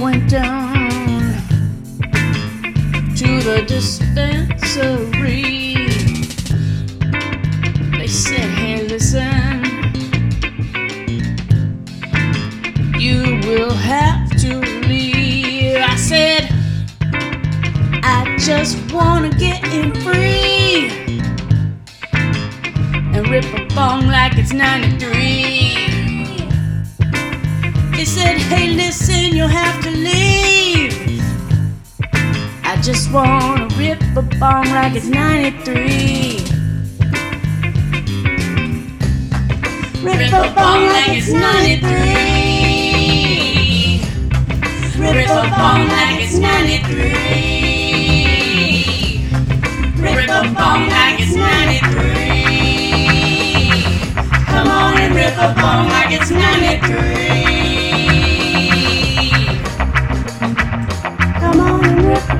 went down to the dispensary. They said, Hey, listen, you will have to leave. I said, I just wanna get in free and rip a bong like it's 93. He said, Hey, listen, you'll have to leave. I just wanna rip a bong like it's 93. Rip a bong like it's 93. Rip a bong like it's 93. Rip a bong like it's 93. Come on and rip a bong like it's 93.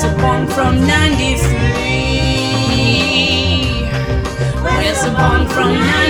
Where's the bond from 93? Where's the bond from 93?